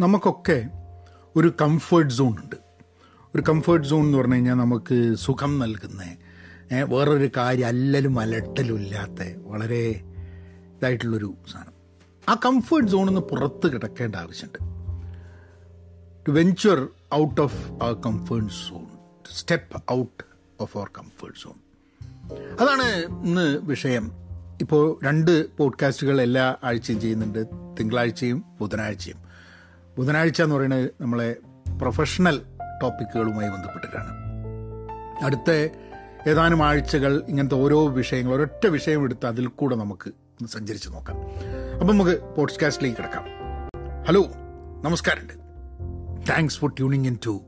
നമുക്കൊക്കെ ഒരു comfort zone ഉണ്ട്. ഒരു കംഫേർട്ട് സോൺ എന്ന് പറഞ്ഞു കഴിഞ്ഞാൽ നമുക്ക് സുഖം നൽകുന്ന. വേറൊരു കാര്യം അല്ലലും അലട്ടലും ഇല്ലാത്ത വളരെ ഇതായിട്ടുള്ളൊരു സാധനം. ആ കംഫേർട്ട് സോണിൽ നിന്ന് പുറത്ത് കിടക്കേണ്ട ആവശ്യമുണ്ട്. To venture out of our comfort zone to step out of our comfort zone അതാണ് ഇന്ന് വിഷയം. ഇപ്പോൾ രണ്ട് പോഡ്കാസ്റ്റുകൾ എല്ലാ ആഴ്ചയും ചെയ്യുന്നുണ്ട്. തിങ്കളാഴ്ചയും ബുധനാഴ്ചയും. ബുധനാഴ്ച എന്ന് പറയുന്നത് നമ്മളെ പ്രൊഫഷണൽ ടോപ്പിക്കുകളുമായി ബന്ധപ്പെട്ടിട്ടാണ്. അടുത്ത ഏതാനും ആഴ്ചകൾ ഇങ്ങനത്തെ ഓരോ വിഷയങ്ങൾ ഒരൊറ്റ വിഷയം എടുത്ത് അതിൽ കൂടെ നമുക്ക് സഞ്ചരിച്ച് നോക്കാം. അപ്പം നമുക്ക് പോഡ്കാസ്റ്റിലേക്ക് കിടക്കാം. ഹലോ നമസ്കാരമുണ്ട്. Thanks for tuning in to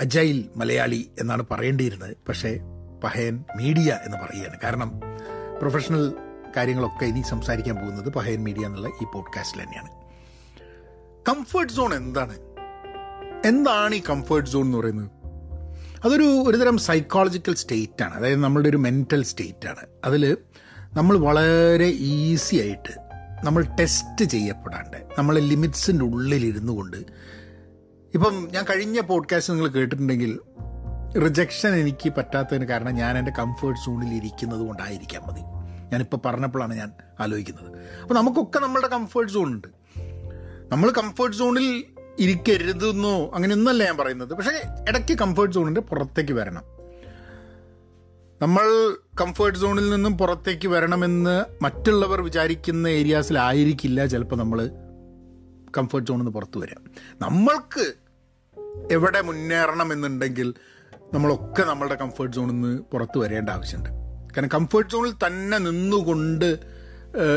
agile Malayali എന്നാണ് പറയേണ്ടിയിരുന്നത്. പക്ഷേ പഹയൻ മീഡിയ എന്ന് പറയുകയാണ്. കാരണം പ്രൊഫഷണൽ കാര്യങ്ങളൊക്കെ ഇനി സംസാരിക്കാൻ പോകുന്നത് പഹയൻ മീഡിയ എന്നുള്ള ഈ പോഡ്കാസ്റ്റിൽ തന്നെയാണ്. കംഫേർട്ട് സോൺ എന്താണ്? എന്താണ് ഈ കംഫേർട്ട് സോൺ എന്ന് പറയുന്നത്? അതൊരു ഒരുതരം സൈക്കോളജിക്കൽ സ്റ്റേറ്റ് ആണ്. അതായത് നമ്മളുടെ ഒരു മെന്റൽ സ്റ്റേറ്റ് ആണ്. അതിൽ നമ്മൾ വളരെ ഈസി ആയിട്ട് നമ്മൾ ടെസ്റ്റ് ചെയ്യപ്പെടാണ്ട് നമ്മളെ ലിമിറ്റ്സിന്റെ ഉള്ളിലിരുന്നു കൊണ്ട് ഇപ്പം ഞാൻ കഴിഞ്ഞ പോഡ്കാസ്റ്റ് നിങ്ങൾ കേട്ടിട്ടുണ്ടെങ്കിൽ റിജക്ഷൻ എനിക്ക് പറ്റാത്തതിന് കാരണം ഞാൻ എന്റെ കംഫേർട്ട് സോണിൽ ഇരിക്കുന്നത് കൊണ്ടായിരിക്കാം മതി. ഞാനിപ്പോൾ പറഞ്ഞപ്പോഴാണ് ഞാൻ ആലോചിക്കുന്നത്. അപ്പോൾ നമുക്കൊക്കെ നമ്മളുടെ കംഫേർട്ട് സോൺ ഉണ്ട്. നമ്മൾ കംഫേർട്ട് സോണിൽ ഇരിക്കരുതെന്നോ അങ്ങനെയൊന്നല്ല ഞാൻ പറയുന്നത്. പക്ഷേ ഇടയ്ക്ക് കംഫേർട്ട് സോണിന്റെ പുറത്തേക്ക് വരണം. നമ്മൾ കംഫേർട്ട് സോണിൽ നിന്നും പുറത്തേക്ക് വരണമെന്ന് മറ്റുള്ളവർ വിചാരിക്കുന്ന ഏരിയാസിലായിരിക്കില്ല ചിലപ്പോൾ നമ്മൾ കംഫേർട്ട് സോണിൽ നിന്ന് പുറത്തു വരാം നമ്മൾക്ക് എവിടെ മുന്നേറണം എന്നുണ്ടെങ്കിൽ നമ്മളൊക്കെ നമ്മളുടെ കംഫേർട്ട് സോണിൽ നിന്ന് പുറത്ത് വരേണ്ട ആവശ്യമുണ്ട്. കാരണം കംഫേർട്ട് സോണിൽ തന്നെ നിന്നുകൊണ്ട്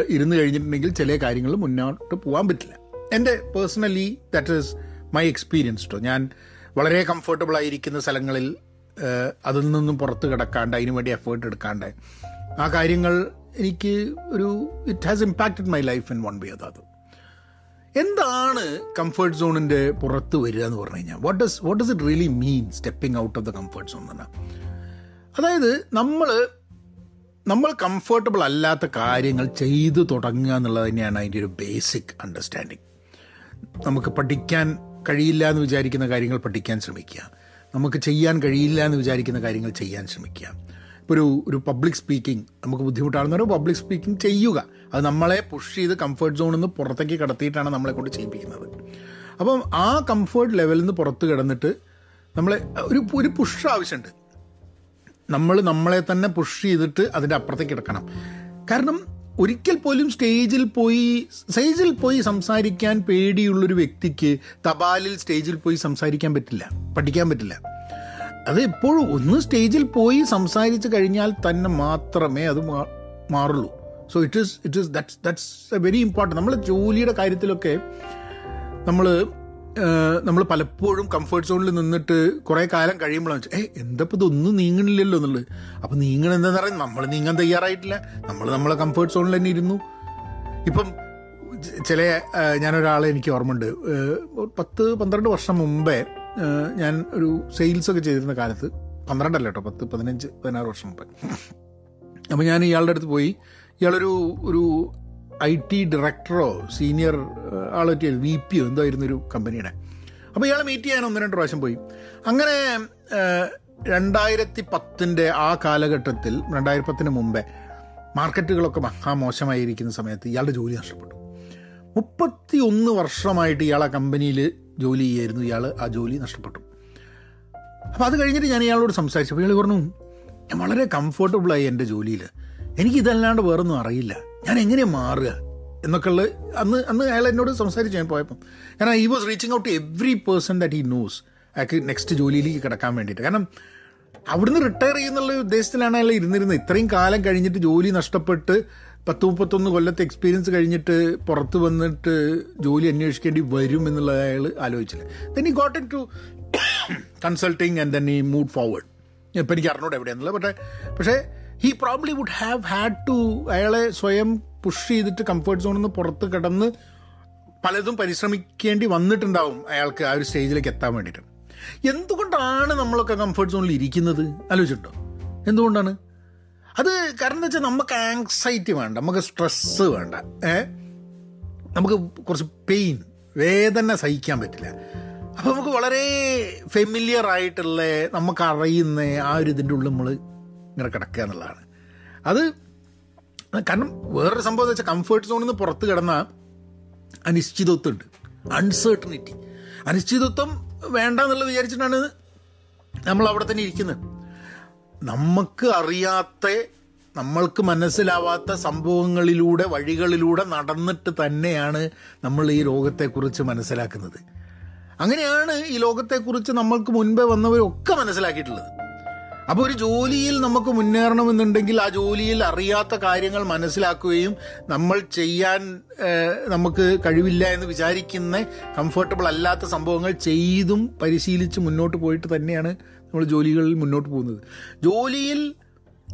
ഇരുന്ന് കഴിഞ്ഞിട്ടുണ്ടെങ്കിൽ ചില കാര്യങ്ങൾ മുന്നോട്ട് പോകാൻ പറ്റില്ല. എന്റെ personally that is my experience കേട്ടോ ഞാൻ വളരെ കംഫർട്ടബിൾ ആയിരിക്കുന്ന സ്ഥലങ്ങളിൽ അതിൽ നിന്നും പുറത്ത് കിടക്കാണ്ട് അതിനു വേണ്ടി എഫേർട്ട് എടുക്കാണ്ട്. ആ കാര്യങ്ങൾ എനിക്ക് ഒരു it has impacted my life in one way അതാത് എന്താണ് കംഫേർട്ട് സോണിന്റെ പുറത്ത് വരിക എന്ന് പറഞ്ഞു കഴിഞ്ഞാൽ what does what does it really mean stepping out of the comfort zone എന്ന് അതായത് നമ്മൾ നമ്മൾ കംഫർട്ടബിൾ അല്ലാത്ത കാര്യങ്ങൾ ചെയ്തു തുടങ്ങുക എന്നുള്ളത് തന്നെയാണ് അതിന്റെ ഒരു ബേസിക് അണ്ടർസ്റ്റാൻഡിങ് നമുക്ക് പഠിക്കാൻ കഴിയില്ല എന്ന് വിചാരിക്കുന്ന കാര്യങ്ങൾ പഠിക്കാൻ ശ്രമിക്കുക. നമുക്ക് ചെയ്യാൻ കഴിയില്ല എന്ന് വിചാരിക്കുന്ന കാര്യങ്ങൾ ചെയ്യാൻ ശ്രമിക്കുക. ഇപ്പോൾ ഒരു ഒരു പബ്ലിക് സ്പീക്കിംഗ് നമുക്ക് ബുദ്ധിമുട്ടാണെന്ന് പറയുമ്പോൾ പബ്ലിക് സ്പീക്കിംഗ് ചെയ്യുക. അത് നമ്മളെ പുഷ് ചെയ്ത് കംഫർട്ട് സോണിൽ നിന്ന് പുറത്തേക്ക് കടത്തിയിട്ടാണ് നമ്മളെ കൊണ്ട് ചെയ്യിപ്പിക്കുന്നത്. അപ്പം ആ കംഫർട്ട് ലെവലിൽ നിന്ന് പുറത്ത് കിടന്നിട്ട് നമ്മളെ ഒരു ഒരു പുഷ് ആവശ്യമുണ്ട് നമ്മൾ നമ്മളെ തന്നെ പുഷ് ചെയ്തിട്ട് അതിന്റെ അപ്പുറത്തേക്ക് കിടക്കണം. കാരണം ഒരിക്കൽ പോലും സ്റ്റേജിൽ പോയി സ്റ്റേജിൽ പോയി സംസാരിക്കാൻ പേടിയുള്ളൊരു വ്യക്തിക്ക് തപാലിൽ സ്റ്റേജിൽ പോയി സംസാരിക്കാൻ പറ്റില്ല പഠിക്കാൻ പറ്റില്ല. അത് എപ്പോഴും ഒന്ന് സ്റ്റേജിൽ പോയി സംസാരിച്ച് കഴിഞ്ഞാൽ തന്നെ മാത്രമേ അത് മാറുള്ളൂ. So it is it is that's that's a very important നമ്മൾ ജോലിയുടെ കാര്യത്തിലൊക്കെ നമ്മൾ നമ്മൾ പലപ്പോഴും കംഫർട്ട് സോണിൽ നിന്നിട്ട് കുറേ കാലം കഴിയുമ്പോഴാണ് വെച്ചാൽ ഏ എന്താ ഇപ്പോൾ ഇതൊന്നും നീങ്ങണില്ലല്ലോ എന്നുള്ളത്. അപ്പം നീങ്ങണ എന്താന്ന് പറയുന്നത് നമ്മൾ നീങ്ങാൻ തയ്യാറായിട്ടില്ല. നമ്മൾ നമ്മളെ കംഫർട്ട് സോണിൽ തന്നെ ഇരുന്നു. ഇപ്പം ചില ഞാനൊരാളെ എനിക്ക് ഓർമ്മയുണ്ട്. പത്ത് പന്ത്രണ്ട് വർഷം മുമ്പേ ഞാൻ ഒരു സെയിൽസ് ഒക്കെ ചെയ്തിരുന്ന കാലത്ത് പന്ത്രണ്ടല്ല കേട്ടോ പത്ത് പതിനഞ്ച് പതിനാറ് വർഷം മുമ്പേ. അപ്പോൾ ഞാൻ ഇയാളുടെ അടുത്ത് പോയി. ഇയാളൊരു ഒരു ഐ ടി ഡയറക്ടറോ സീനിയർ ആളൊക്കെ വി പിയോ എന്തോ ആയിരുന്നു ഒരു കമ്പനിയുടെ അപ്പോൾ ഇയാളെ മീറ്റ് ചെയ്യാൻ ഒന്ന് രണ്ട് പ്രാവശ്യം പോയി. അങ്ങനെ രണ്ടായിരത്തി പത്തിന്റെ ആ കാലഘട്ടത്തിൽ രണ്ടായിരത്തി പത്തിന് മുമ്പേ മാർക്കറ്റുകളൊക്കെ മഹാമോശമായിരിക്കുന്ന സമയത്ത് ഇയാളുടെ ജോലി നഷ്ടപ്പെട്ടു. മുപ്പത്തി ഒന്ന് വർഷമായിട്ട് ഇയാൾ ആ കമ്പനിയിൽ ജോലി ചെയ്യായിരുന്നു ഇയാൾ ആ ജോലി നഷ്ടപ്പെട്ടു. അപ്പോൾ അത് കഴിഞ്ഞിട്ട് ഞാൻ ഇയാളോട് സംസാരിച്ചു അപ്പോൾ ഇയാൾ പറഞ്ഞു ഞാൻ വളരെ കംഫർട്ടബിളായി എന്റെ ജോലിയിൽ എനിക്കിതല്ലാണ്ട് വേറൊന്നും അറിയില്ല. ഞാൻ എങ്ങനെ മാറുക? എന്നൊക്കെയുള്ള അന്ന് അന്ന് അയാൾ എന്നോട് സംസാരിച്ചു ഞാൻ പോയപ്പം. കാരണം he was reaching out to every person that he knows അയാൾക്ക് നെക്സ്റ്റ് ജോലിയിലേക്ക് കിടക്കാൻ വേണ്ടിയിട്ട്. കാരണം അവിടുന്ന് റിട്ടയർ ചെയ്യുന്നുള്ള ഉദ്ദേശത്തിലാണ് അയാൾ ഇരുന്നിരുന്നത്. ഇത്രയും കാലം കഴിഞ്ഞിട്ട് ജോലി നഷ്ടപ്പെട്ട് പത്ത് മുപ്പത്തൊന്ന് കൊല്ലത്തെ എക്സ്പീരിയൻസ് കഴിഞ്ഞിട്ട് പുറത്ത് വന്നിട്ട് ജോലി അന്വേഷിക്കേണ്ടി വരും എന്നുള്ളത് അയാൾ ആലോചിച്ചില്ല. Then he got into consulting and then he move forward ഇപ്പം എനിക്ക് അറിഞ്ഞൂടെ എവിടെയാണെന്നുള്ളത് പക്ഷേ പക്ഷേ he probably would have had to അയാളെ സ്വയം പുഷ് ചെയ്തിട്ട് കംഫർട്ട് സോണിൽ നിന്ന് പുറത്ത് കിടന്ന് പലതും പരിശ്രമിക്കേണ്ടി വന്നിട്ടുണ്ടാവും അയാൾക്ക് ആ ഒരു സ്റ്റേജിലേക്ക് എത്താൻ വേണ്ടിയിട്ട്. എന്തുകൊണ്ടാണ് നമ്മളൊക്കെ കംഫർട്ട് സോണിൽ ഇരിക്കുന്നത്? ആലോചിച്ചിട്ടുണ്ടോ? എന്തുകൊണ്ടാണ്? അത് കാരണം എന്താ വെച്ചാൽ നമുക്ക് ആങ്സൈറ്റി വേണ്ട നമുക്ക് സ്ട്രെസ്സ് വേണ്ട നമുക്ക് കുറച്ച് പെയിൻ വേദന സഹിക്കാൻ പറ്റില്ല. അപ്പോൾ നമുക്ക് വളരെ ഫെമിലിയർ ആയിട്ടുള്ള നമുക്ക് അറിയുന്ന ആ ഒരു ഇതിന്റെ ഉള്ളിൽ നമ്മൾ ഇങ്ങനെ കിടക്കുക എന്നുള്ളതാണ്. അത് കാരണം വേറൊരു സംഭവം എന്ന് വെച്ചാൽ കംഫേർട്ട് സോണിൽ നിന്ന് പുറത്ത് കിടന്ന അനിശ്ചിതത്വം ഉണ്ട് അൺസേർട്ടനിറ്റി അനിശ്ചിതത്വം വേണ്ട എന്നുള്ളത് വിചാരിച്ചിട്ടാണ് നമ്മൾ അവിടെ തന്നെ ഇരിക്കുന്നത്. നമുക്ക് അറിയാത്ത നമ്മൾക്ക് മനസ്സിലാവാത്ത സംഭവങ്ങളിലൂടെ വഴികളിലൂടെ നടന്നിട്ട് തന്നെയാണ് നമ്മൾ ഈ ലോകത്തെക്കുറിച്ച് മനസ്സിലാക്കുന്നത്. അങ്ങനെയാണ് ഈ ലോകത്തെക്കുറിച്ച് നമ്മൾക്ക് മുൻപേ വന്നവരൊക്കെ മനസ്സിലാക്കിയിട്ടുള്ളത്. അപ്പോൾ ഒരു ജോലിയിൽ നമുക്ക് മുന്നേറണമെന്നുണ്ടെങ്കിൽ ആ ജോലിയിൽ അറിയാത്ത കാര്യങ്ങൾ മനസ്സിലാക്കുകയും നമ്മൾ ചെയ്യാൻ നമുക്ക് കഴിവില്ല എന്ന് വിചാരിക്കുന്ന കംഫർട്ടബിൾ അല്ലാത്ത സംഭവങ്ങൾ ചെയ്തും പരിശീലിച്ച് മുന്നോട്ട് പോയിട്ട് തന്നെയാണ് നമ്മൾ ജോലികളിൽ മുന്നോട്ട് പോകുന്നത്. ജോലിയിൽ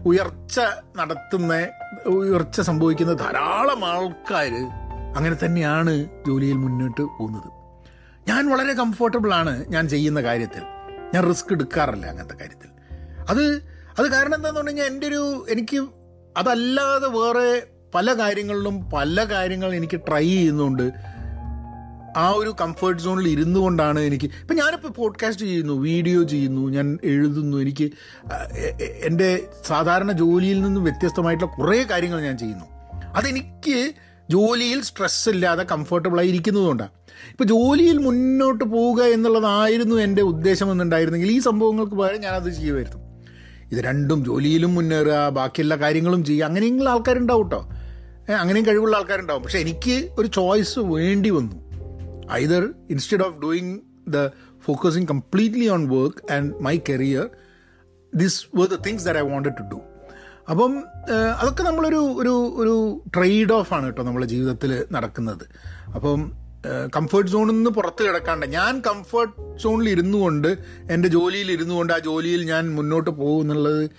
ഉയർച്ച നടത്തുന്ന ഉയർച്ച സംഭവിക്കുന്ന ധാരാളം ആൾക്കാർ അങ്ങനെ തന്നെയാണ് ജോലിയിൽ മുന്നോട്ട് പോകുന്നത്. ഞാൻ വളരെ കംഫർട്ടബിളാണ് ഞാൻ ചെയ്യുന്ന കാര്യത്തിൽ. ഞാൻ റിസ്ക് എടുക്കാറില്ല അങ്ങനത്തെ കാര്യത്തിൽ. അത് അത് കാരണം എന്താണെന്ന് പറഞ്ഞു കഴിഞ്ഞാൽ എന്റെ ഒരു എനിക്ക് അതല്ലാതെ വേറെ പല കാര്യങ്ങളിലും പല കാര്യങ്ങൾ എനിക്ക് ട്രൈ ചെയ്യുന്നുണ്ട്. ആ ഒരു കംഫർട്ട് സോണിൽ ഇരുന്നു കൊണ്ടാണ് എനിക്ക് ഇപ്പം ഞാനിപ്പോൾ പോഡ്കാസ്റ്റ് ചെയ്യുന്നു വീഡിയോ ചെയ്യുന്നു ഞാൻ എഴുതുന്നു എനിക്ക് എന്റെ സാധാരണ ജോലിയിൽ നിന്നും വ്യത്യസ്തമായിട്ടുള്ള കുറേ കാര്യങ്ങൾ ഞാൻ ചെയ്യുന്നു. അതെനിക്ക് ജോലിയിൽ സ്ട്രെസ് ഇല്ലാതെ കംഫർട്ടബിളായി ഇരിക്കുന്നതുകൊണ്ടാണ് ഇപ്പോൾ ജോലിയിൽ മുന്നോട്ട് പോവുക എന്നുള്ളതായിരുന്നു എന്റെ ഉദ്ദേശം എന്നുണ്ടായിരുന്നെങ്കിൽ ഈ സംഭവങ്ങൾക്ക് പകരം ഞാനത് ചെയ്യുമായിരുന്നു. ഇത് രണ്ടും ജോലിയിലും മുന്നേറുക ബാക്കിയുള്ള കാര്യങ്ങളും ചെയ്യുക. അങ്ങനെയെങ്കിലും ആൾക്കാരുണ്ടാവും കേട്ടോ അങ്ങനെയും കഴിവുള്ള ആൾക്കാരുണ്ടാവും. പക്ഷെ എനിക്ക് ഒരു ചോയ്സ് വേണ്ടി വന്നു. Either instead of doing the focusing completely on work and my career this were the things there I wanted to do അപ്പം അതൊക്കെ നമ്മളൊരു ഒരു ഒരു ട്രേഡ് ഓഫ് ആണ് കേട്ടോ നമ്മുടെ ജീവിതത്തിൽ നടക്കുന്നത്. അപ്പം കംഫർട്ട് സോണിൽ നിന്ന് പുറത്ത് കിടക്കാണ്ട് ഞാൻ കംഫർട്ട് സോണിൽ ഇരുന്നു കൊണ്ട് എന്റെ ജോലിയിൽ ഇരുന്നു കൊണ്ട് ആ ജോലിയിൽ ഞാൻ മുന്നോട്ട് പോകും എന്നുള്ളത്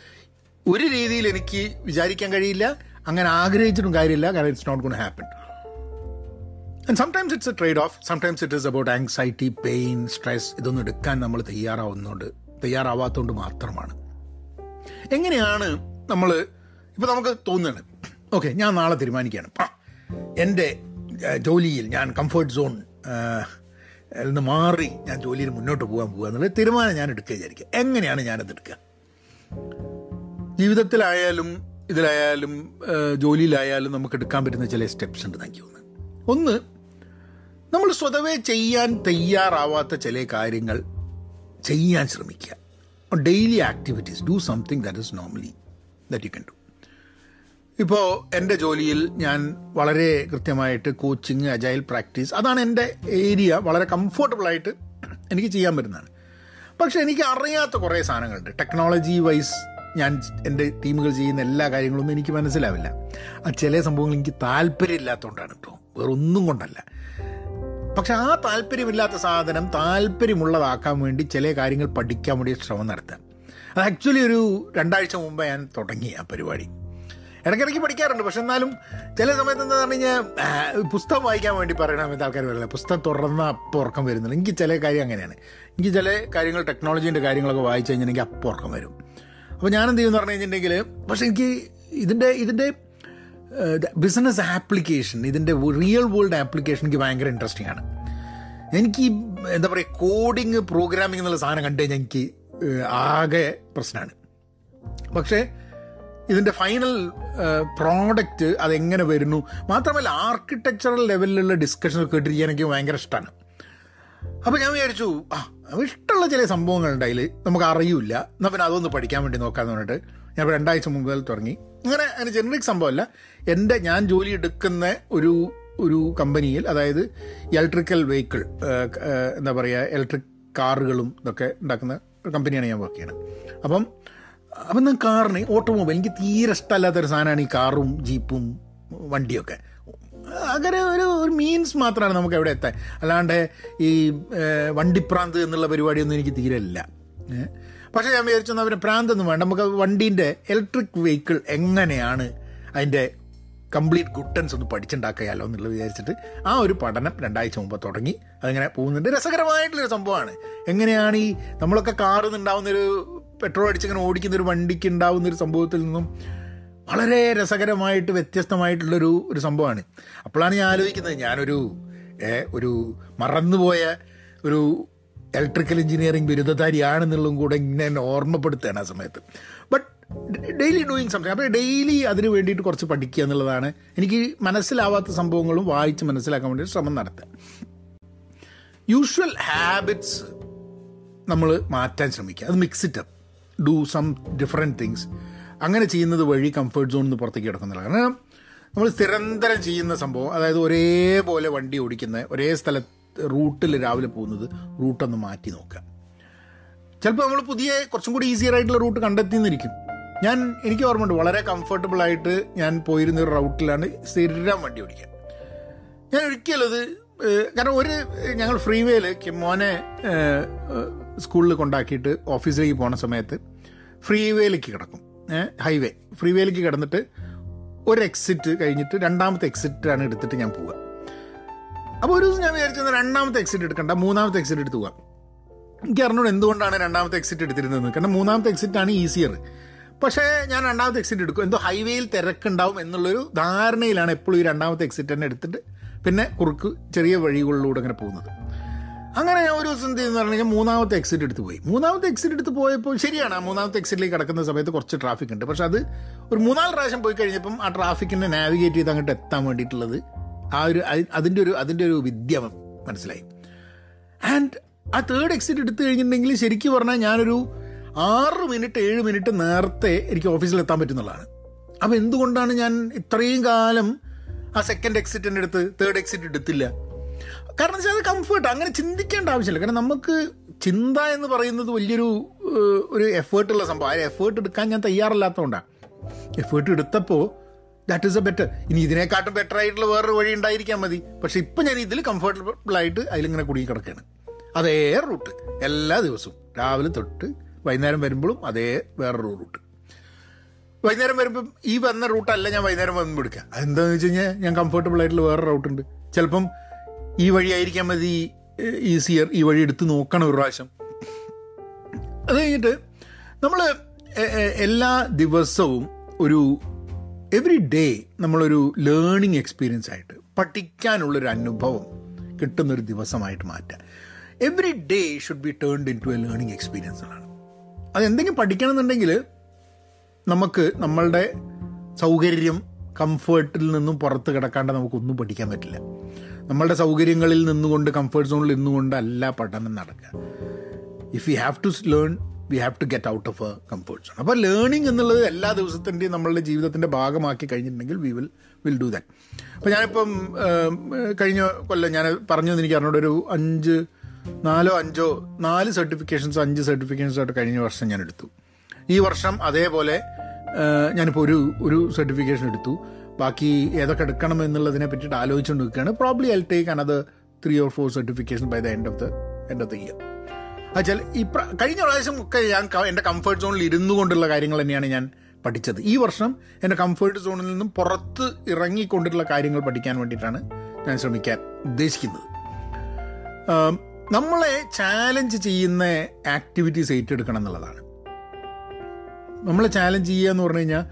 ഒരു രീതിയിൽ എനിക്ക് വിചാരിക്കാൻ കഴിയില്ല. അങ്ങനെ ആഗ്രഹിച്ചിട്ടും കാര്യമില്ല. കാരണം it's not gonna happen and sometimes it's a trade off sometimes it is about anxiety pain stress ഇതൊന്നും എടുക്കാൻ നമ്മൾ തയ്യാറാവുന്നതുകൊണ്ട് തയ്യാറാവാത്തതുകൊണ്ട് മാത്രമാണ്. എങ്ങനെയാണ് നമ്മൾ ഇപ്പോൾ നമുക്ക് തോന്നുന്നത് ഓക്കെ ഞാൻ നാളെ തീരുമാനിക്കുകയാണ്. എന്റെ ജോലിയിൽ ഞാൻ കംഫേർട്ട് സോൺ നിന്ന് മാറി ഞാൻ ജോലിയിൽ മുന്നോട്ട് പോകാൻ പോകുക എന്നുള്ള തീരുമാനം ഞാൻ എടുക്കുക വിചാരിക്കുക. എങ്ങനെയാണ് ഞാനത് എടുക്കുക? ജീവിതത്തിലായാലും ഇതിലായാലും ജോലിയിലായാലും നമുക്ക് എടുക്കാൻ പറ്റുന്ന ചില സ്റ്റെപ്സ് ഉണ്ട് എനിക്ക് തോന്നുന്നത്. ഒന്ന് നമ്മൾ സ്വതവേ ചെയ്യാൻ തയ്യാറാവാത്ത ചില കാര്യങ്ങൾ ചെയ്യാൻ ശ്രമിക്കുക. Daily activities do something that is normally that you can do ഇപ്പോൾ എന്റെ ജോലിയിൽ ഞാൻ വളരെ കൃത്യമായിട്ട് കോച്ചിങ് അജൈൽ പ്രാക്ടീസ് അതാണ് എന്റെ ഏരിയ വളരെ കംഫർട്ടബിളായിട്ട് എനിക്ക് ചെയ്യാൻ പറ്റുന്നതാണ്. പക്ഷേ എനിക്ക് അറിയാത്ത കുറേ സാധനങ്ങളുണ്ട്. ടെക്നോളജി വൈസ് ഞാൻ എന്റെ ടീമുകൾ ചെയ്യുന്ന എല്ലാ കാര്യങ്ങളും എനിക്ക് മനസ്സിലാവില്ല. ആ ചില സംഭവങ്ങൾ എനിക്ക് താല്പര്യമില്ലാത്തതുകൊണ്ടാണ് കേട്ടോ വേറൊന്നും കൊണ്ടല്ല. പക്ഷെ ആ താല്പര്യമില്ലാത്ത സാധനം താല്പര്യമുള്ളതാക്കാൻ വേണ്ടി ചില കാര്യങ്ങൾ പഠിക്കാൻ വേണ്ടി ശ്രമം നടത്താം അത് ആക്ച്വലി ഒരു രണ്ടാഴ്ച മുമ്പ് ഞാൻ തുടങ്ങി ആ പരിപാടി. ഇടയ്ക്കിടയ്ക്ക് പഠിക്കാറുണ്ട്. പക്ഷെ എന്നാലും ചില സമയത്ത് എന്താ പറഞ്ഞു കഴിഞ്ഞാൽ പുസ്തകം വായിക്കാൻ വേണ്ടി പറയണ സമയത്ത് ആൾക്കാർ വരില്ല പുസ്തകം തുറന്ന അപ്പോൾ ഉറക്കം വരുന്നില്ല എനിക്ക് ചില കാര്യം അങ്ങനെയാണ്. എനിക്ക് ചില കാര്യങ്ങൾ ടെക്നോളജീന്റെ കാര്യങ്ങളൊക്കെ വായിച്ചു കഴിഞ്ഞാൽ എനിക്ക് അപ്പോൾ ഉറക്കം വരും. അപ്പോൾ ഞാൻ എന്ത് ചെയ്യുമെന്ന് പറഞ്ഞു കഴിഞ്ഞിട്ടുണ്ടെങ്കിൽ പക്ഷെ എനിക്ക് ഇതിന്റെ ഇതിന്റെ ബിസിനസ് ആപ്ലിക്കേഷൻ ഇതിന്റെ റിയൽ വേൾഡ് ആപ്ലിക്കേഷൻ എനിക്ക് ഭയങ്കര ഇൻട്രസ്റ്റിംഗ് ആണ്. എനിക്ക് എന്താ പറയുക കോഡിങ് പ്രോഗ്രാമിംഗ് എന്നുള്ള സാധനം കണ്ടു കഴിഞ്ഞാൽ എനിക്ക് ആകെ പ്രശ്നമാണ്. പക്ഷേ ഇതിന്റെ ഫൈനൽ പ്രോഡക്റ്റ് അതെങ്ങനെ വരുന്നു? മാത്രമല്ല ആർക്കിടെക്ചറൽ ലെവലിലുള്ള ഡിസ്കഷൻ കേട്ടിരിക്കാൻ എനിക്ക് ഭയങ്കര ഇഷ്ടമാണ് അപ്പോൾ ഞാൻ വിചാരിച്ചു ആ ഇഷ്ടമുള്ള ചില സംഭവങ്ങളുണ്ട് നമുക്ക് അറിയില്ല. എന്നാൽ പിന്നെ അതൊന്ന് പഠിക്കാൻ വേണ്ടി നോക്കാമെന്ന് പറഞ്ഞിട്ട് ഞാൻ രണ്ടാഴ്ച മുമ്പ് തുടങ്ങി. അങ്ങനെ അതിന് ജനറിക് സംഭവമല്ല. എന്റെ ഞാൻ ജോലി എടുക്കുന്ന ഒരു ഒരു കമ്പനിയിൽ അതായത് ഇലക്ട്രിക്കൽ വെഹിക്കിൾ എന്താ പറയുക ഇലക്ട്രിക് കാറുകളും ഇതൊക്കെ ഉണ്ടാക്കുന്ന കമ്പനിയാണ് ഞാൻ വർക്ക് ചെയ്യുന്നത്. അപ്പം അപ്പം ഞാൻ കാറിന് ഓട്ടോമൊബൈൽ എനിക്ക് തീരെ ഇഷ്ടമല്ലാത്തൊരു സാധനമാണ് ഈ കാറും ജീപ്പും വണ്ടിയൊക്കെ. അങ്ങനെ ഒരു ഒരു മീൻസ് മാത്രമാണ് നമുക്ക് എവിടെ എത്താൻ. അല്ലാണ്ട് ഈ വണ്ടിപ്രാന്ത് എന്നുള്ള പരിപാടിയൊന്നും എനിക്ക് തീരെ ഇല്ല. പക്ഷേ ഞാൻ വിചാരിച്ചു അവരെ പ്രാന്തൊന്നും വേണ്ട. നമുക്ക് വണ്ടീന്റെ ഇലക്ട്രിക് വെഹിക്കിൾ എങ്ങനെയാണ് അതിന്റെ കംപ്ലീറ്റ് ഗുട്ടൻസ് ഒന്ന് പഠിച്ചുണ്ടാക്കിയാലോ എന്നുള്ളത് വിചാരിച്ചിട്ട് ആ ഒരു പഠനം രണ്ടാഴ്ച മുമ്പ് തുടങ്ങി. അതിങ്ങനെ പോകുന്നുണ്ട്. രസകരമായിട്ടുള്ളൊരു സംഭവമാണ്. എങ്ങനെയാണ് ഈ നമ്മളൊക്കെ കാറിൽ നിന്നുണ്ടാവുന്നൊരു പെട്രോൾ അടിച്ചിങ്ങനെ ഓടിക്കുന്ന ഒരു വണ്ടിക്ക് ഉണ്ടാവുന്ന ഒരു സംഭവത്തിൽ നിന്നും വളരെ രസകരമായിട്ട് വ്യത്യസ്തമായിട്ടുള്ളൊരു ഒരു സംഭവമാണ്. അപ്പോഴാണ് ഞാൻ ആലോചിക്കുന്നത്. ഞാനൊരു ഒരു മറന്നുപോയ ഒരു ഇലക്ട്രിക്കൽ എഞ്ചിനീയറിംഗ് ബിരുദധാരിയാണെന്നുള്ളതും കൂടെ ഇങ്ങനെ ഓർമ്മപ്പെടുത്തുകയാണ് ആ സമയത്ത്. ബട്ട് ഡെയിലി ഡൂയിങ് സംതിങ് അപ്പോൾ ഡെയിലി അതിന് വേണ്ടിയിട്ട് കുറച്ച് പഠിക്കുക എന്നുള്ളതാണ് എനിക്ക് മനസ്സിലാവാത്ത സംഭവങ്ങളും വായിച്ച് മനസ്സിലാക്കാൻ വേണ്ടി ശ്രമം നടത്താം യൂഷ്വൽ ഹാബിറ്റ്സ് നമ്മൾ മാറ്റാൻ ശ്രമിക്കുക. അത് mix it up do some different things അങ്ങനെ ചെയ്യുന്നത് വഴി കംഫർട്ട് സോണിൽ നിന്ന് പുറത്തേക്ക് കിടക്കുന്നില്ല. കാരണം നമ്മൾ നിരന്തരം ചെയ്യുന്ന സംഭവം അതായത് ഒരേപോലെ വണ്ടി ഓടിക്കുന്ന ഒരേ സ്ഥലത്ത് റൂട്ടിൽ രാവിലെ പോകുന്നത് റൂട്ടൊന്ന് മാറ്റി നോക്കുക. ചിലപ്പോൾ നമ്മൾ പുതിയ കുറച്ചും കൂടി ഈസിയർ ആയിട്ടുള്ള റൂട്ട് കണ്ടെത്തിയെന്നിരിക്കും ഞാൻ എനിക്ക് ഓർമ്മയുണ്ട് വളരെ കംഫർട്ടബിൾ ആയിട്ട് ഞാൻ പോയിരുന്ന ഒരു റൗട്ടിലാണ് സ്ഥിരം വണ്ടി ഓടിക്കുക ഞാൻ ഒരിക്കലും അത് കാരണം ഒരു ഞങ്ങൾ ഫ്രീവേയിൽ മോനെ സ്കൂളിൽ കൊണ്ടാക്കിയിട്ട് ഓഫീസിലേക്ക് പോണ സമയത്ത് ഫ്രീവേയിലേക്ക് കിടക്കും. ഹൈവേ ഫ്രീവേയിലേക്ക് കിടന്നിട്ട് ഒരു എക്സിറ്റ് കഴിഞ്ഞിട്ട് രണ്ടാമത്തെ എക്സിറ്റാണ് എടുത്തിട്ട് ഞാൻ പോവുക. അപ്പോൾ ഒരു ദിവസം ഞാൻ വിചാരിച്ചത് രണ്ടാമത്തെ എക്സിറ്റ് എടുക്കണ്ട മൂന്നാമത്തെ എക്സിറ്റ് എടുത്ത് പോവാം എനിക്ക് അറിഞ്ഞോളൂ എന്തുകൊണ്ടാണ് രണ്ടാമത്തെ എക്സിറ്റ് എടുത്തിരുന്നത് കാരണം മൂന്നാമത്തെ എക്സിറ്റ് ആണ് ഈസിയർ പക്ഷേ ഞാൻ രണ്ടാമത്തെ എക്സിറ്റ് എടുക്കും. എന്തോ ഹൈവേയിൽ തിരക്കുണ്ടാവും എന്നുള്ളൊരു ധാരണയിലാണ് എപ്പോഴും ഈ രണ്ടാമത്തെ എക്സിറ്റ് തന്നെ എടുത്തിട്ട് പിന്നെ കുറുക്ക് ചെറിയ വഴികളിലൂടെ അങ്ങനെ പോകുന്നത്. അങ്ങനെ ഞാൻ ഒരു ദിവസം ചെയ്യുന്ന പറഞ്ഞാൽ മൂന്നാമത്തെ എക്സിറ്റ് എടുത്ത് പോയി. മൂന്നാമത്തെ എക്സിറ്റ് എടുത്ത് പോയപ്പോൾ ശരിയാണ് ആ മൂന്നാമത്തെ എക്സിറ്റിലേക്ക് കിടക്കുന്ന സമയത്ത് കുറച്ച് ട്രാഫിക് ഉണ്ട്. പക്ഷെ അത് ഒരു മൂന്നാൽ പ്രാവശ്യം പോയി കഴിഞ്ഞപ്പം ആ ട്രാഫിക്കിനെ നാവിഗേറ്റ് ചെയ്ത് അങ്ങോട്ട് എത്താൻ വേണ്ടിയിട്ടുള്ളത് ആ ഒരു അതിന്റെ ഒരു അതിന്റെ ഒരു വിദ്യ മനസ്സിലായി. ആൻഡ് ആ തേർഡ് എക്സിറ്റ് എടുത്തു കഴിഞ്ഞിട്ടുണ്ടെങ്കിൽ ശരിക്കും പറഞ്ഞാൽ ഞാനൊരു ആറ് മിനിറ്റ് ഏഴ് മിനിറ്റ് നേരത്തെ എനിക്ക് ഓഫീസിൽ എത്താൻ പറ്റുന്നുള്ളതാണ്. അപ്പോൾ എന്തുകൊണ്ടാണ് ഞാൻ ഇത്രയും കാലം ആ സെക്കൻഡ് എക്സിറ്റിന്റെ അടുത്ത് തേർഡ് എക്സിറ്റ് എടുത്തില്ല കാരണം വെച്ചാൽ അത് കംഫർട്ട് അങ്ങനെ ചിന്തിക്കേണ്ട ആവശ്യമില്ല. കാരണം നമുക്ക് ചിന്ത എന്ന് പറയുന്നത് വലിയൊരു ഒരു എഫേർട്ടുള്ള സംഭവം. ആ എഫേർട്ട് എടുക്കാൻ ഞാൻ തയ്യാറല്ലാത്തതുകൊണ്ടാണ് എഫേർട്ട് എടുത്തപ്പോൾ ദാറ്റ് ഈസ് എ ബെറ്റർ ഇനി ഇതിനെക്കാട്ടും ബെറ്റർ ആയിട്ടുള്ള വേറൊരു വഴി ഉണ്ടായിരിക്കാൻ മതി. പക്ഷെ ഇപ്പം ഞാൻ ഇതിൽ കംഫർട്ടബിൾ ആയിട്ട് അതിലിങ്ങനെ കുടുങ്ങി കിടക്കുകയാണ് അതേ റൂട്ട് എല്ലാ ദിവസവും. രാവിലെ തൊട്ട് വൈകുന്നേരം വരുമ്പോഴും അതേ വേറൊരു റൂട്ട് വൈകുന്നേരം വരുമ്പം ഈ വന്ന റൂട്ടല്ല ഞാൻ വൈകുന്നേരം വന്ന് എടുക്കുക അതെന്താണെന്ന് വെച്ച് കഴിഞ്ഞാൽ ഞാൻ കംഫർട്ടബിൾ ആയിട്ടുള്ള വേറെ റൂട്ടുണ്ട് ചിലപ്പം ഈ വഴി ആയിരിക്കാൻ മതി ഈസിയർ ഈ വഴി എടുത്ത് നോക്കണം ഒരു പ്രാവശ്യം. അത് കഴിഞ്ഞിട്ട് നമ്മൾ എല്ലാ ദിവസവും ഒരു എവറി ഡേ നമ്മളൊരു ലേണിംഗ് എക്സ്പീരിയൻസ് ആയിട്ട് പഠിക്കാനുള്ളൊരു അനുഭവം കിട്ടുന്നൊരു ദിവസമായിട്ട് മാറ്റുക. Every day should be turned into a learning experience എന്നാണ്. അത് എന്തെങ്കിലും പഠിക്കണമെന്നുണ്ടെങ്കിൽ നമുക്ക് നമ്മളുടെ സൗകര്യം കംഫേർട്ടിൽ നിന്നും പുറത്ത് കിടക്കാണ്ട് നമുക്കൊന്നും പഠിക്കാൻ പറ്റില്ല. നമ്മളുടെ സൗകര്യങ്ങളിൽ നിന്നുകൊണ്ട് കംഫേർട്ട് സോണിൽ നിന്നുകൊണ്ട് അല്ല പഠനം നടക്കുക. If you have to learn we have to get out of a comfort zone അപ്പോൾ ലേണിംഗ് എന്നുള്ളത് എല്ലാ ദിവസത്തിന്റെയും നമ്മളുടെ ജീവിതത്തിന്റെ ഭാഗമാക്കി കഴിഞ്ഞിട്ടുണ്ടെങ്കിൽ we will will do that അപ്പോൾ ഞാനിപ്പം കഴിഞ്ഞ കൊല്ലം ഞാൻ പറഞ്ഞു എനിക്ക് അറിഞ്ഞൂടെ ഒരു അഞ്ച് നാലോ അഞ്ചോ നാല് സർട്ടിഫിക്കേഷൻസോ അഞ്ച് സർട്ടിഫിക്കേഷൻസോ ആയിട്ട് കഴിഞ്ഞ വർഷം ഞാൻ എടുത്തു. ഈ വർഷം അതേപോലെ ഞാനിപ്പോൾ ഒരു ഒരു സർട്ടിഫിക്കേഷൻ എടുത്തു. ബാക്കി ഏതൊക്കെ എടുക്കണം എന്നുള്ളതിനെ പറ്റിയിട്ട് ആലോചിച്ചുകൊണ്ട് നിൽക്കുകയാണ് probably I take another three or four certification by the end of the end of the year അച്ഛാ ഈ കഴിഞ്ഞ പ്രാവശ്യം ഒക്കെ ഞാൻ എന്റെ കംഫർട്ട് സോണിൽ ഇരുന്നു കൊണ്ടുള്ള കാര്യങ്ങൾ തന്നെയാണ് ഞാൻ പഠിച്ചത്. ഈ വർഷം എന്റെ കംഫർട്ട് സോണിൽ നിന്നും പുറത്ത് ഇറങ്ങിക്കൊണ്ടിട്ടുള്ള കാര്യങ്ങൾ പഠിക്കാൻ വേണ്ടിയിട്ടാണ് ഞാൻ ശ്രമിക്കാൻ ഉദ്ദേശിക്കുന്നത്. നമ്മളെ ചാലഞ്ച് ചെയ്യുന്ന ആക്ടിവിറ്റീസ് ഏറ്റെടുക്കണം എന്നുള്ളതാണ്. നമ്മളെ ചാലഞ്ച് ചെയ്യുക എന്ന് പറഞ്ഞു കഴിഞ്ഞാൽ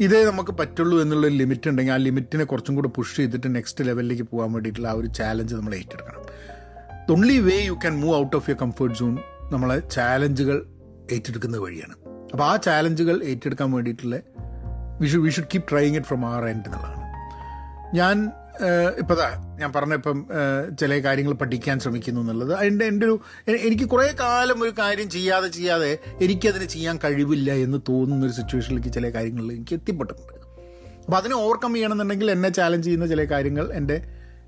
ഇതേ നമുക്ക് പറ്റുള്ളൂ എന്നുള്ള ലിമിറ്റ് ഉണ്ടെങ്കിൽ ആ ലിമിറ്റിനെ കുറച്ചും കൂടെ പുഷ് ചെയ്തിട്ട് നെക്സ്റ്റ് ലെവലിലേക്ക് പോകാൻ വേണ്ടിയിട്ടുള്ള ആ ഒരു ചാലഞ്ച് നമ്മൾ ഏറ്റെടുക്കണം. The only way you can move out of your comfort zone നമ്മളെ ചാലഞ്ചുകൾ ഏറ്റെടുക്കുന്ന വഴിയാണ്. അപ്പോൾ ആ ചാലഞ്ചുകൾ ഏറ്റെടുക്കാൻ വേണ്ടിയിട്ടുള്ള we should we should keep trying it from our end എന്നുള്ളതാണ്. ഞാൻ ഇപ്പോൾ ദാ ഞാൻ പറഞ്ഞ ഇപ്പം ചില കാര്യങ്ങൾ പഠിക്കാൻ ശ്രമിക്കുന്നു എന്നുള്ളത്. അതിന്റെ എന്റെ ഒരു എനിക്ക് കുറേ കാലം ഒരു കാര്യം ചെയ്യാതെ ചെയ്യാതെ എനിക്കതിന് ചെയ്യാൻ കഴിവില്ല എന്ന് തോന്നുന്ന ഒരു സിറ്റുവേഷനിലേക്ക് ചില കാര്യങ്ങളിൽ എനിക്ക് എത്തിപ്പെട്ടിട്ടുണ്ട്. അപ്പോൾ അതിനെ ഓവർകം ചെയ്യണമെന്നുണ്ടെങ്കിൽ എന്നെ ചാലഞ്ച് ചെയ്യുന്ന ചില കാര്യങ്ങൾ എന്റെ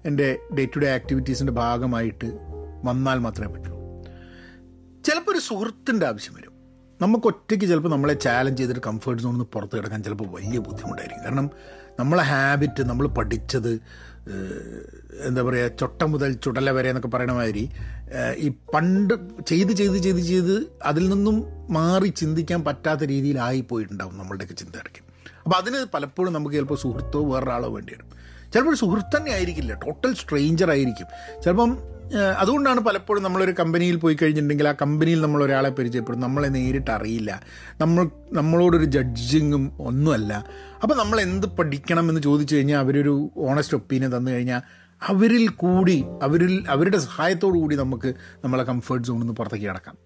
എന്റെ ഡേ ടു ഡേ ആക്ടിവിറ്റീസിന്റെ ഭാഗമായിട്ട് വന്നാൽ മാത്രമേ പറ്റുള്ളൂ ചിലപ്പോൾ ഒരു സുഹൃത്തിന്റെ ആവശ്യം വരും. നമുക്ക് ഒറ്റയ്ക്ക് ചിലപ്പോൾ നമ്മളെ ചാലഞ്ച് ചെയ്തിട്ട് കംഫർട്ട് സോണിൽ നിന്ന് പുറത്ത് കിടക്കാൻ ചിലപ്പോൾ വലിയ ബുദ്ധിമുട്ടായിരിക്കും. കാരണം നമ്മളെ ഹാബിറ്റ് നമ്മൾ പഠിച്ചത് എന്താ പറയുക ചൊട്ട മുതൽ ചുടല വരെ എന്നൊക്കെ പറയണ മാതിരി ഈ പണ്ട് ചെയ്ത് ചെയ്ത് ചെയ്ത് ചെയ്ത് അതിൽ നിന്നും മാറി ചിന്തിക്കാൻ പറ്റാത്ത രീതിയിലായി പോയിട്ടുണ്ടാവും നമ്മളുടെയൊക്കെ ചിന്ത ഇറക്കി അപ്പോൾ അതിന് പലപ്പോഴും നമുക്ക് ചിലപ്പോൾ സുഹൃത്തോ വേറൊരാളോ വേണ്ടി വരും. ചിലപ്പോൾ ഒരു സുഹൃത്ത് തന്നെ ആയിരിക്കില്ല. ടോട്ടൽ സ്ട്രേഞ്ചർ ആയിരിക്കും. ചിലപ്പം അതുകൊണ്ടാണ് പലപ്പോഴും നമ്മളൊരു കമ്പനിയിൽ പോയി കഴിഞ്ഞിട്ടുണ്ടെങ്കിൽ ആ കമ്പനിയിൽ നമ്മൾ ഒരാളെ പരിചയപ്പെടും. നമ്മളെ നേരിട്ട് അറിയില്ല. നമ്മൾ നമ്മളോടൊരു ജഡ്ജിങ്ങും ഒന്നുമല്ല. അപ്പോൾ നമ്മൾ എന്ത് പഠിക്കണം എന്ന് ചോദിച്ചു കഴിഞ്ഞാൽ അവരൊരു ഓണസ്റ്റ് ഒപ്പീനിയൻ തന്നു കഴിഞ്ഞാൽ അവരിൽ കൂടി അവരിൽ അവരുടെ സഹായത്തോടു കൂടി നമുക്ക് നമ്മളെ കംഫർട്ട് സോണിൽ നിന്ന് പുറത്തേക്ക് കിടക്കാം.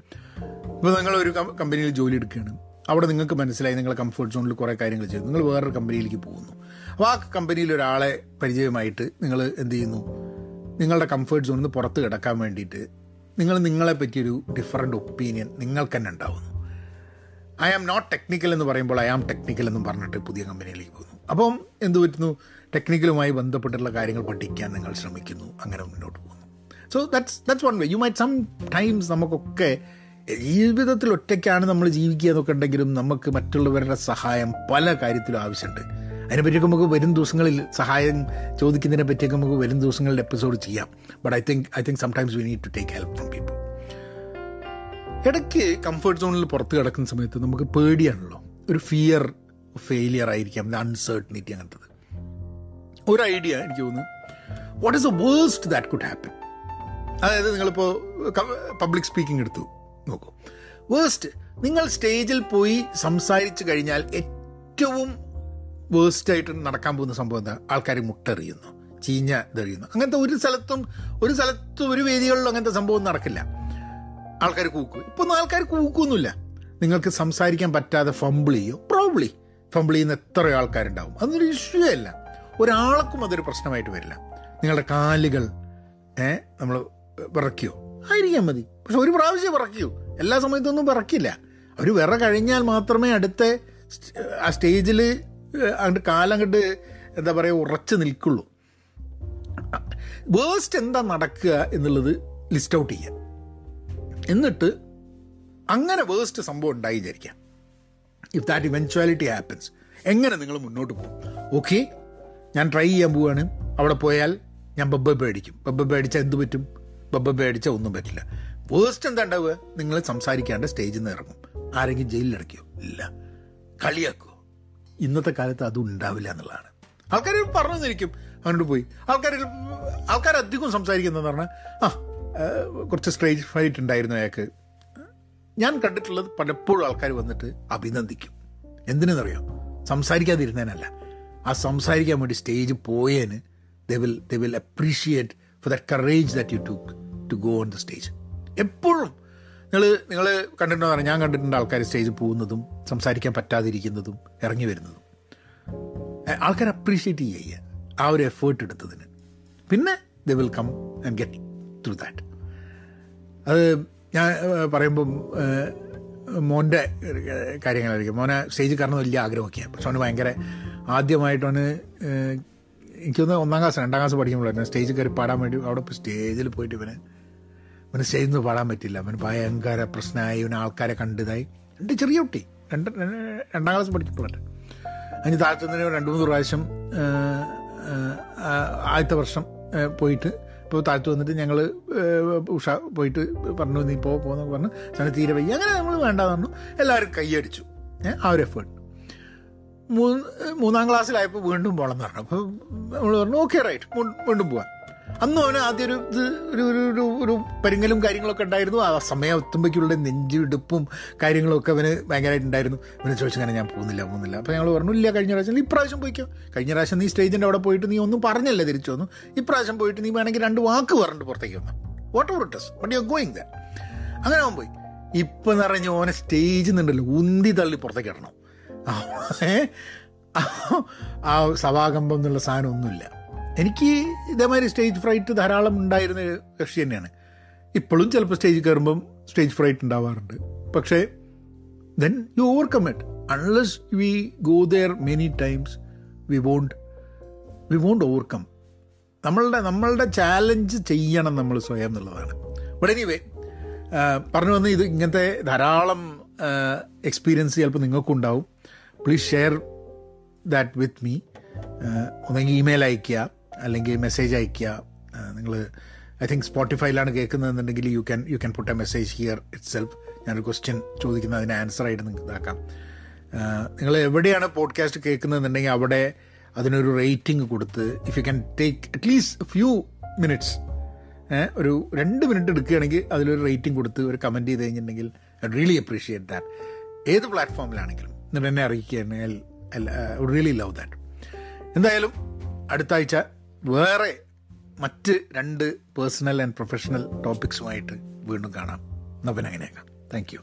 ഇപ്പോൾ നിങ്ങളൊരു കമ്പനിയിൽ ജോലി എടുക്കുകയാണ്. അവിടെ നിങ്ങൾക്ക് മനസ്സിലായി നിങ്ങളെ കംഫർട്ട് സോണിൽ കുറേ കാര്യങ്ങൾ ചെയ്തു. നിങ്ങൾ വേറൊരു കമ്പനിയിലേക്ക് പോകുന്നു. അപ്പോൾ ആ കമ്പനിയിൽ ഒരാളെ പരിചയമായിട്ട് നിങ്ങൾ എന്ത് ചെയ്യുന്നു? നിങ്ങളുടെ കംഫേർട്ട് സോണിൽ നിന്ന് പുറത്ത് കിടക്കാൻ വേണ്ടിയിട്ട് നിങ്ങൾ നിങ്ങളെ പറ്റിയൊരു ഡിഫറെന്റ് ഒപ്പീനിയൻ നിങ്ങൾക്ക് തന്നെ ഉണ്ടാവുന്നു. ഐ ആം നോട്ട് ടെക്നിക്കൽ എന്ന് പറയുമ്പോൾ ഐ ആം ടെക്നിക്കൽ എന്നും പറഞ്ഞിട്ട് പുതിയ കമ്പനിയിലേക്ക് പോകുന്നു. അപ്പം എന്ത് പറ്റുന്നു? ടെക്നിക്കലുമായി ബന്ധപ്പെട്ടുള്ള കാര്യങ്ങൾ പഠിക്കാൻ നിങ്ങൾ ശ്രമിക്കുന്നു. അങ്ങനെ മുന്നോട്ട് പോകുന്നു. So that's that's one way you might sometimes നമുക്കൊക്കെ ജീവിതത്തിൽ ഒറ്റയ്ക്കാണ് നമ്മൾ ജീവിക്കുക എന്നൊക്കെ ഉണ്ടെങ്കിലും നമുക്ക് മറ്റുള്ളവരുടെ സഹായം പല കാര്യത്തിലും ആവശ്യമുണ്ട്. അതിനെപ്പറ്റിയൊക്കെ നമുക്ക് വരും ദിവസങ്ങളിൽ സഹായം ചോദിക്കുന്നതിനെ പറ്റിയൊക്കെ നമുക്ക് വരും ദിവസങ്ങളിൽ എപ്പിസോഡ് ചെയ്യാം. But I think I think sometimes we need to take help from people ഇടയ്ക്ക് കംഫർട്ട് സോണിൽ പുറത്ത് കിടക്കുന്ന സമയത്ത് നമുക്ക് പേടിയാണല്ലോ. ഒരു ഫിയർ ഫെയിലിയർ ആയിരിക്കാം. അൺസേർട്ടനിറ്റി അങ്ങനത്തത്. ഒരു ഐഡിയ എനിക്ക് തോന്നുന്നു what is the worst that could happen അതായത് നിങ്ങളിപ്പോൾ പബ്ലിക് സ്പീക്കിംഗ് എടുത്തു. നോക്കൂ. വേഴ്സ്റ്റ് നിങ്ങൾ സ്റ്റേജിൽ പോയി സംസാരിച്ചു കഴിഞ്ഞാൽ ഏറ്റവും വേഴ്സ്റ്റ് ആയിട്ട് നടക്കാൻ പോകുന്ന സംഭവം എന്താ? ആൾക്കാർ മുട്ടെറിയുന്നു ചീഞ്ഞ ഇതെറിയുന്നു. അങ്ങനത്തെ ഒരു സ്ഥലത്തും ഒരു സ്ഥലത്തും ഒരു വേദികളിലും അങ്ങനത്തെ സംഭവം നടക്കില്ല. ആൾക്കാർ കൂക്കും. ഇപ്പം ആൾക്കാർ കൂക്കൊന്നുമില്ല. നിങ്ങൾക്ക് സംസാരിക്കാൻ പറ്റാതെ ഫംബിൾ ചെയ്യും. പ്രോബ്ലി ഫംബിൾ ചെയ്യുന്ന എത്ര ആൾക്കാരുണ്ടാവും. അതൊരു ഇഷ്യൂ അല്ല. ഒരാൾക്കും അതൊരു പ്രശ്നമായിട്ട് വരില്ല. നിങ്ങളുടെ കാലുകൾ ഏഹ് നമ്മൾ വിറയ്ക്കോ? ആയിരിക്കാൻ മതി. പക്ഷെ ഒരു പ്രാവശ്യം വിറയ്ക്കൂ. എല്ലാ സമയത്തൊന്നും വിറക്കില്ല അവർ വിറ കഴിഞ്ഞാൽ മാത്രമേ അടുത്ത ആ സ്റ്റേജിൽ അങ്ങോട്ട് കാലം അങ്ങോട്ട് എന്താ പറയുക ഉറച്ചു നിൽക്കുള്ളൂ. വേസ്റ്റ് എന്താ നടക്കുക എന്നുള്ളത് ലിസ്റ്റ് ഔട്ട് ചെയ്യാം എന്നിട്ട് അങ്ങനെ വേസ്റ്റ് സംഭവം ഉണ്ടായി വിചാരിക്കാം. ഇഫ് ദാറ്റ് ഇവൻച്വാലിറ്റി ഹാപ്പൻസ് എങ്ങനെ നിങ്ങൾ മുന്നോട്ട് പോകും? ഓക്കെ ഞാൻ ട്രൈ ചെയ്യാൻ പോവുകയാണ് അവിടെ പോയാൽ ഞാൻ ബബ്ബ പേടിക്കും ബബ്ബ പേടിച്ചാൽ എന്ത് പറ്റും? ബബ്ബ പേടിച്ചാൽ ഒന്നും പറ്റില്ല. വേസ്റ്റ് എന്താ ഉണ്ടാവുക? നിങ്ങൾ സംസാരിക്കാണ്ട് സ്റ്റേജിൽ നിന്ന് ഇറങ്ങും. ആരെങ്കിലും ജയിലിലടയ്ക്കോ ഇല്ല. കളിയാക്കുമോ ഇന്നത്തെ കാലത്ത് അതും ഉണ്ടാവില്ല എന്നുള്ളതാണ്. ആൾക്കാർ പറഞ്ഞു തന്നിരിക്കും. അങ്ങോട്ട് പോയി. ആൾക്കാർ ആൾക്കാർ അധികം സംസാരിക്കുന്നതെന്ന് പറഞ്ഞാൽ ആ കുറച്ച് സ്റ്റേജ് ഫൈറ്റ് ഉണ്ടായിരുന്നു അയാൾക്ക്. ഞാൻ കണ്ടിട്ടുള്ളത് പലപ്പോഴും ആൾക്കാർ വന്നിട്ട് അഭിനന്ദിക്കും. എന്തിനെന്നറിയോ? സംസാരിക്കാതിരുന്നതിനല്ല. ആ സംസാരിക്കാൻ വേണ്ടി stage പോയേന് they will they will appreciate for the courage that you took to go on the stage എപ്പോഴും നിങ്ങൾ നിങ്ങൾ കണ്ടിട്ടുണ്ടോ? പറഞ്ഞാൽ ഞാൻ കണ്ടിട്ടുണ്ട് ആൾക്കാർ സ്റ്റേജിൽ പോകുന്നതും സംസാരിക്കാൻ പറ്റാതിരിക്കുന്നതും ഇറങ്ങി വരുന്നതും. ആൾക്കാർ അപ്രീഷിയേറ്റ് ചെയ്യുക ആ ഒരു എഫേർട്ട് എടുത്തതിന്. പിന്നെ they will come and get through that അത് ഞാൻ പറയുമ്പം മോന്റെ കാര്യങ്ങളായിരിക്കും. മോനെ സ്റ്റേജ് കയറണം വലിയ ആഗ്രഹമൊക്കെയാണ് പക്ഷെ അവന് ഭയങ്കര ആദ്യമായിട്ടാണ് എനിക്കൊന്ന് ഒന്നാം ക്ലാസ് രണ്ടാം ക്ലാസ് പഠിക്കുമ്പോഴായിരുന്നു. സ്റ്റേജിൽ കയറി പാടാൻ വേണ്ടി അവിടെ സ്റ്റേജിൽ പോയിട്ട് ഇവന് ഇവന് സ്റ്റേജിൽ പാടാൻ പറ്റില്ല. അവന് ഭയങ്കര പ്രശ്നമായി അവൻ ആൾക്കാരെ കണ്ടതായി. രണ്ട് ചെറിയ കുട്ടി രണ്ട് രണ്ടാം ക്ലാസ് പഠിച്ചിട്ടുള്ളത് അതിന് താഴ്ത്തുന്നതിന് രണ്ട് മൂന്ന് പ്രാവശ്യം ആദ്യത്തെ വർഷം പോയിട്ട് ഇപ്പോൾ താഴ്ത്തു വന്നിട്ട് ഞങ്ങൾ ഉഷ പോയിട്ട് പറഞ്ഞു നീ പോ പോകുന്ന പറഞ്ഞു. ഞങ്ങൾ തീരെ വയ്യ. അങ്ങനെ നമ്മൾ വേണ്ടെന്ന് പറഞ്ഞു. എല്ലാവരും കൈയടിച്ചു ആ ഒരു എഫേർട്ട് മൂന്ന് മൂന്നാം ക്ലാസ്സിലായപ്പോൾ വീണ്ടും പോകണം എന്ന് പറഞ്ഞു. അപ്പോൾ നമ്മൾ പറഞ്ഞു ഓക്കെ റൈറ്റ്. വീണ്ടും പോവാം. അന്ന് അവന് ആദ്യം ഒരു ഇത് ഒരു ഒരു ഒരു പരിങ്ങലും കാര്യങ്ങളൊക്കെ ഉണ്ടായിരുന്നു. ആ സമയം എത്തുമ്പോഴേക്കുള്ള നെഞ്ചിടുപ്പും കാര്യങ്ങളൊക്കെ അവന് ഭയങ്കരമായിട്ട് ഉണ്ടായിരുന്നു. ചോദിച്ചു ചോദിച്ചങ്ങനെ ഞാൻ പോകുന്നില്ല പോകുന്നില്ല. അപ്പോൾ ഞങ്ങൾ പറഞ്ഞു ഇല്ല കഴിഞ്ഞ പ്രാവശ്യം ഇപ്രാവശ്യം പോയിക്കോ. കഴിഞ്ഞ പ്രാവശ്യം നീ സ്റ്റേജിന്റെ അവിടെ പോയിട്ട് നീ ഒന്നും പറഞ്ഞല്ല തിരിച്ചു വന്നു. ഇപ്രാവശ്യം പോയിട്ട് നീ വേണമെങ്കിൽ രണ്ട് വാക്ക് പറഞ്ഞിട്ട് പുറത്തേക്ക് വന്നു. Whatever it you going the അങ്ങനെ അവൻ പോയി. ഇപ്പം നിറഞ്ഞ ഓനെ സ്റ്റേജിൽ നിന്നുണ്ടല്ലോ ഉന്തി തള്ളി പുറത്തേക്ക് ഇടണം ആ സഭാകമ്പം എന്നുള്ള സാധനം ഒന്നുമില്ല. എനിക്ക് ഇതേമാതിരി സ്റ്റേജ് ഫ്രൈറ്റ് ധാരാളം ഉണ്ടായിരുന്ന കക്ഷി തന്നെയാണ്. ഇപ്പോഴും ചിലപ്പോൾ സ്റ്റേജ് കയറുമ്പം സ്റ്റേജ് ഫ്രൈറ്റ് ഉണ്ടാവാറുണ്ട്. പക്ഷേ then you overcome it unless we go there many times we won't we won't overcome നമ്മളുടെ നമ്മളുടെ ചാലഞ്ച് ചെയ്യണം നമ്മൾ സ്വയം എന്നുള്ളതാണ്. ബട്ട് എനിവേ പറഞ്ഞു വന്ന് ഇത് ഇങ്ങനത്തെ ധാരാളം എക്സ്പീരിയൻസ് ചിലപ്പോൾ നിങ്ങൾക്കുണ്ടാവും. Please share that with me ഒന്നെങ്കിൽ ഇമെയിൽ അയയ്ക്കുക. അല്ലെങ്കിൽ മെസ്സേജ് അയയ്ക്കുക. നിങ്ങൾ ഐ തിങ്ക് സ്പോട്ടിഫൈയിലാണ് കേൾക്കുന്നതെന്നുണ്ടെങ്കിൽ you can you can put a message here itself ഞാനൊരു ക്വസ്റ്റ്യൻ ചോദിക്കുന്ന അതിന് ആൻസർ ആയിട്ട് നിങ്ങൾക്ക് ഇതാക്കാം. നിങ്ങൾ എവിടെയാണ് പോഡ്കാസ്റ്റ് കേൾക്കുന്നതെന്നുണ്ടെങ്കിൽ അവിടെ അതിനൊരു റേറ്റിംഗ് കൊടുത്ത് if you can take at least few minutes ഒരു രണ്ട് മിനിറ്റ് എടുക്കുകയാണെങ്കിൽ അതിലൊരു റേറ്റിംഗ് കൊടുത്ത് ഒരു കമന്റ് ചെയ്ത് കഴിഞ്ഞിട്ടുണ്ടെങ്കിൽ ഐ റിയലി അപ്രീഷിയേറ്റ് ദാറ്റ് ഏത് പ്ലാറ്റ്ഫോമിലാണെങ്കിലും എന്നിട്ട് എന്നെ അറിയിക്കുകയാണെങ്കിൽ റിയലി ലവ് ദാറ്റ് എന്തായാലും അടുത്ത ആഴ്ച വേറെ മറ്റ് രണ്ട് പേഴ്സണൽ ആൻഡ് പ്രൊഫഷണൽ ടോപ്പിക്സുമായിട്ട് വീണ്ടും കാണാം. നവൻ അങ്ങനെയൊക്കെ. Thank you